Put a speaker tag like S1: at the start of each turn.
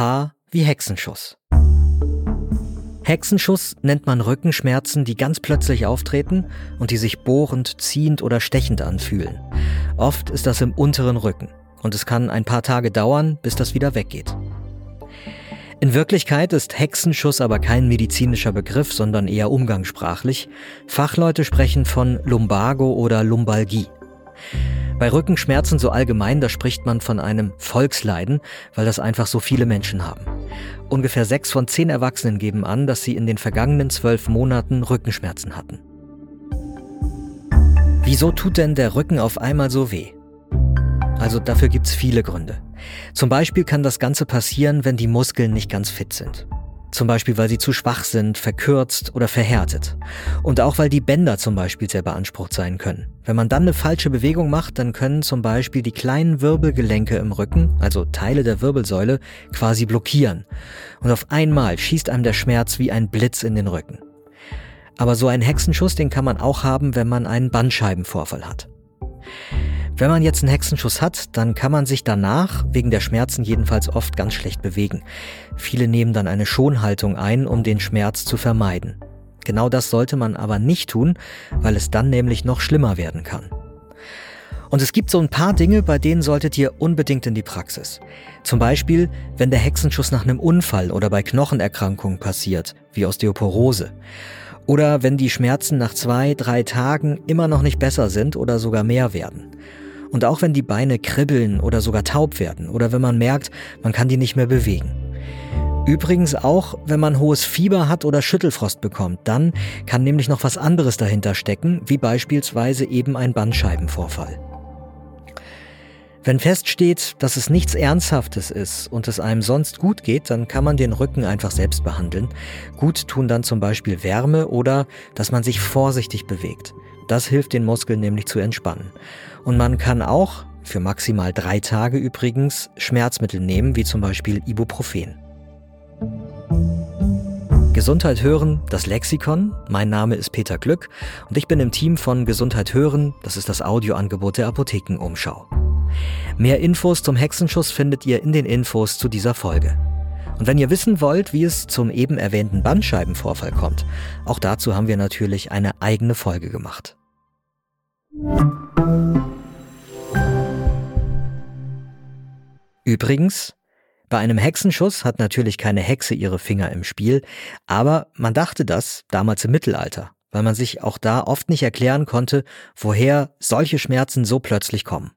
S1: H wie Hexenschuss. Hexenschuss nennt man Rückenschmerzen, die ganz plötzlich auftreten und die sich bohrend, ziehend oder stechend anfühlen. Oft ist das im unteren Rücken und es kann ein paar Tage dauern, bis das wieder weggeht. In Wirklichkeit ist Hexenschuss aber kein medizinischer Begriff, sondern eher umgangssprachlich. Fachleute sprechen von Lumbago oder Lumbalgie. Bei Rückenschmerzen so allgemein, da spricht man von einem Volksleiden, weil das einfach so viele Menschen haben. Ungefähr sechs von zehn Erwachsenen geben an, dass sie in den vergangenen zwölf Monaten Rückenschmerzen hatten. Wieso tut denn der Rücken auf einmal so weh? Also dafür gibt's viele Gründe. Zum Beispiel kann das Ganze passieren, wenn die Muskeln nicht ganz fit sind. Zum Beispiel, weil sie zu schwach sind, verkürzt oder verhärtet. Und auch weil die Bänder zum Beispiel sehr beansprucht sein können. Wenn man dann eine falsche Bewegung macht, dann können zum Beispiel die kleinen Wirbelgelenke im Rücken, also Teile der Wirbelsäule, quasi blockieren. Und auf einmal schießt einem der Schmerz wie ein Blitz in den Rücken. Aber so einen Hexenschuss, den kann man auch haben, wenn man einen Bandscheibenvorfall hat. Wenn man jetzt einen Hexenschuss hat, dann kann man sich danach, wegen der Schmerzen jedenfalls oft ganz schlecht bewegen. Viele nehmen dann eine Schonhaltung ein, um den Schmerz zu vermeiden. Genau das sollte man aber nicht tun, weil es dann nämlich noch schlimmer werden kann. Und es gibt so ein paar Dinge, bei denen solltet ihr unbedingt in die Praxis. Zum Beispiel, wenn der Hexenschuss nach einem Unfall oder bei Knochenerkrankungen passiert, wie Osteoporose. Oder wenn die Schmerzen nach zwei, drei Tagen immer noch nicht besser sind oder sogar mehr werden. Und auch wenn die Beine kribbeln oder sogar taub werden oder wenn man merkt, man kann die nicht mehr bewegen. Übrigens auch, wenn man hohes Fieber hat oder Schüttelfrost bekommt, dann kann nämlich noch was anderes dahinter stecken, wie beispielsweise eben ein Bandscheibenvorfall. Wenn feststeht, dass es nichts Ernsthaftes ist und es einem sonst gut geht, dann kann man den Rücken einfach selbst behandeln. Gut tun dann zum Beispiel Wärme oder dass man sich vorsichtig bewegt. Das hilft den Muskeln nämlich zu entspannen. Und man kann auch, für maximal drei Tage übrigens, Schmerzmittel nehmen, wie zum Beispiel Ibuprofen. Gesundheit hören, das Lexikon. Mein Name ist Peter Glück und ich bin im Team von Gesundheit hören, das ist das Audioangebot der Apothekenumschau. Mehr Infos zum Hexenschuss findet ihr in den Infos zu dieser Folge. Und wenn ihr wissen wollt, wie es zum eben erwähnten Bandscheibenvorfall kommt, auch dazu haben wir natürlich eine eigene Folge gemacht. Übrigens, bei einem Hexenschuss hat natürlich keine Hexe ihre Finger im Spiel, aber man dachte das damals im Mittelalter, weil man sich auch da oft nicht erklären konnte, woher solche Schmerzen so plötzlich kommen.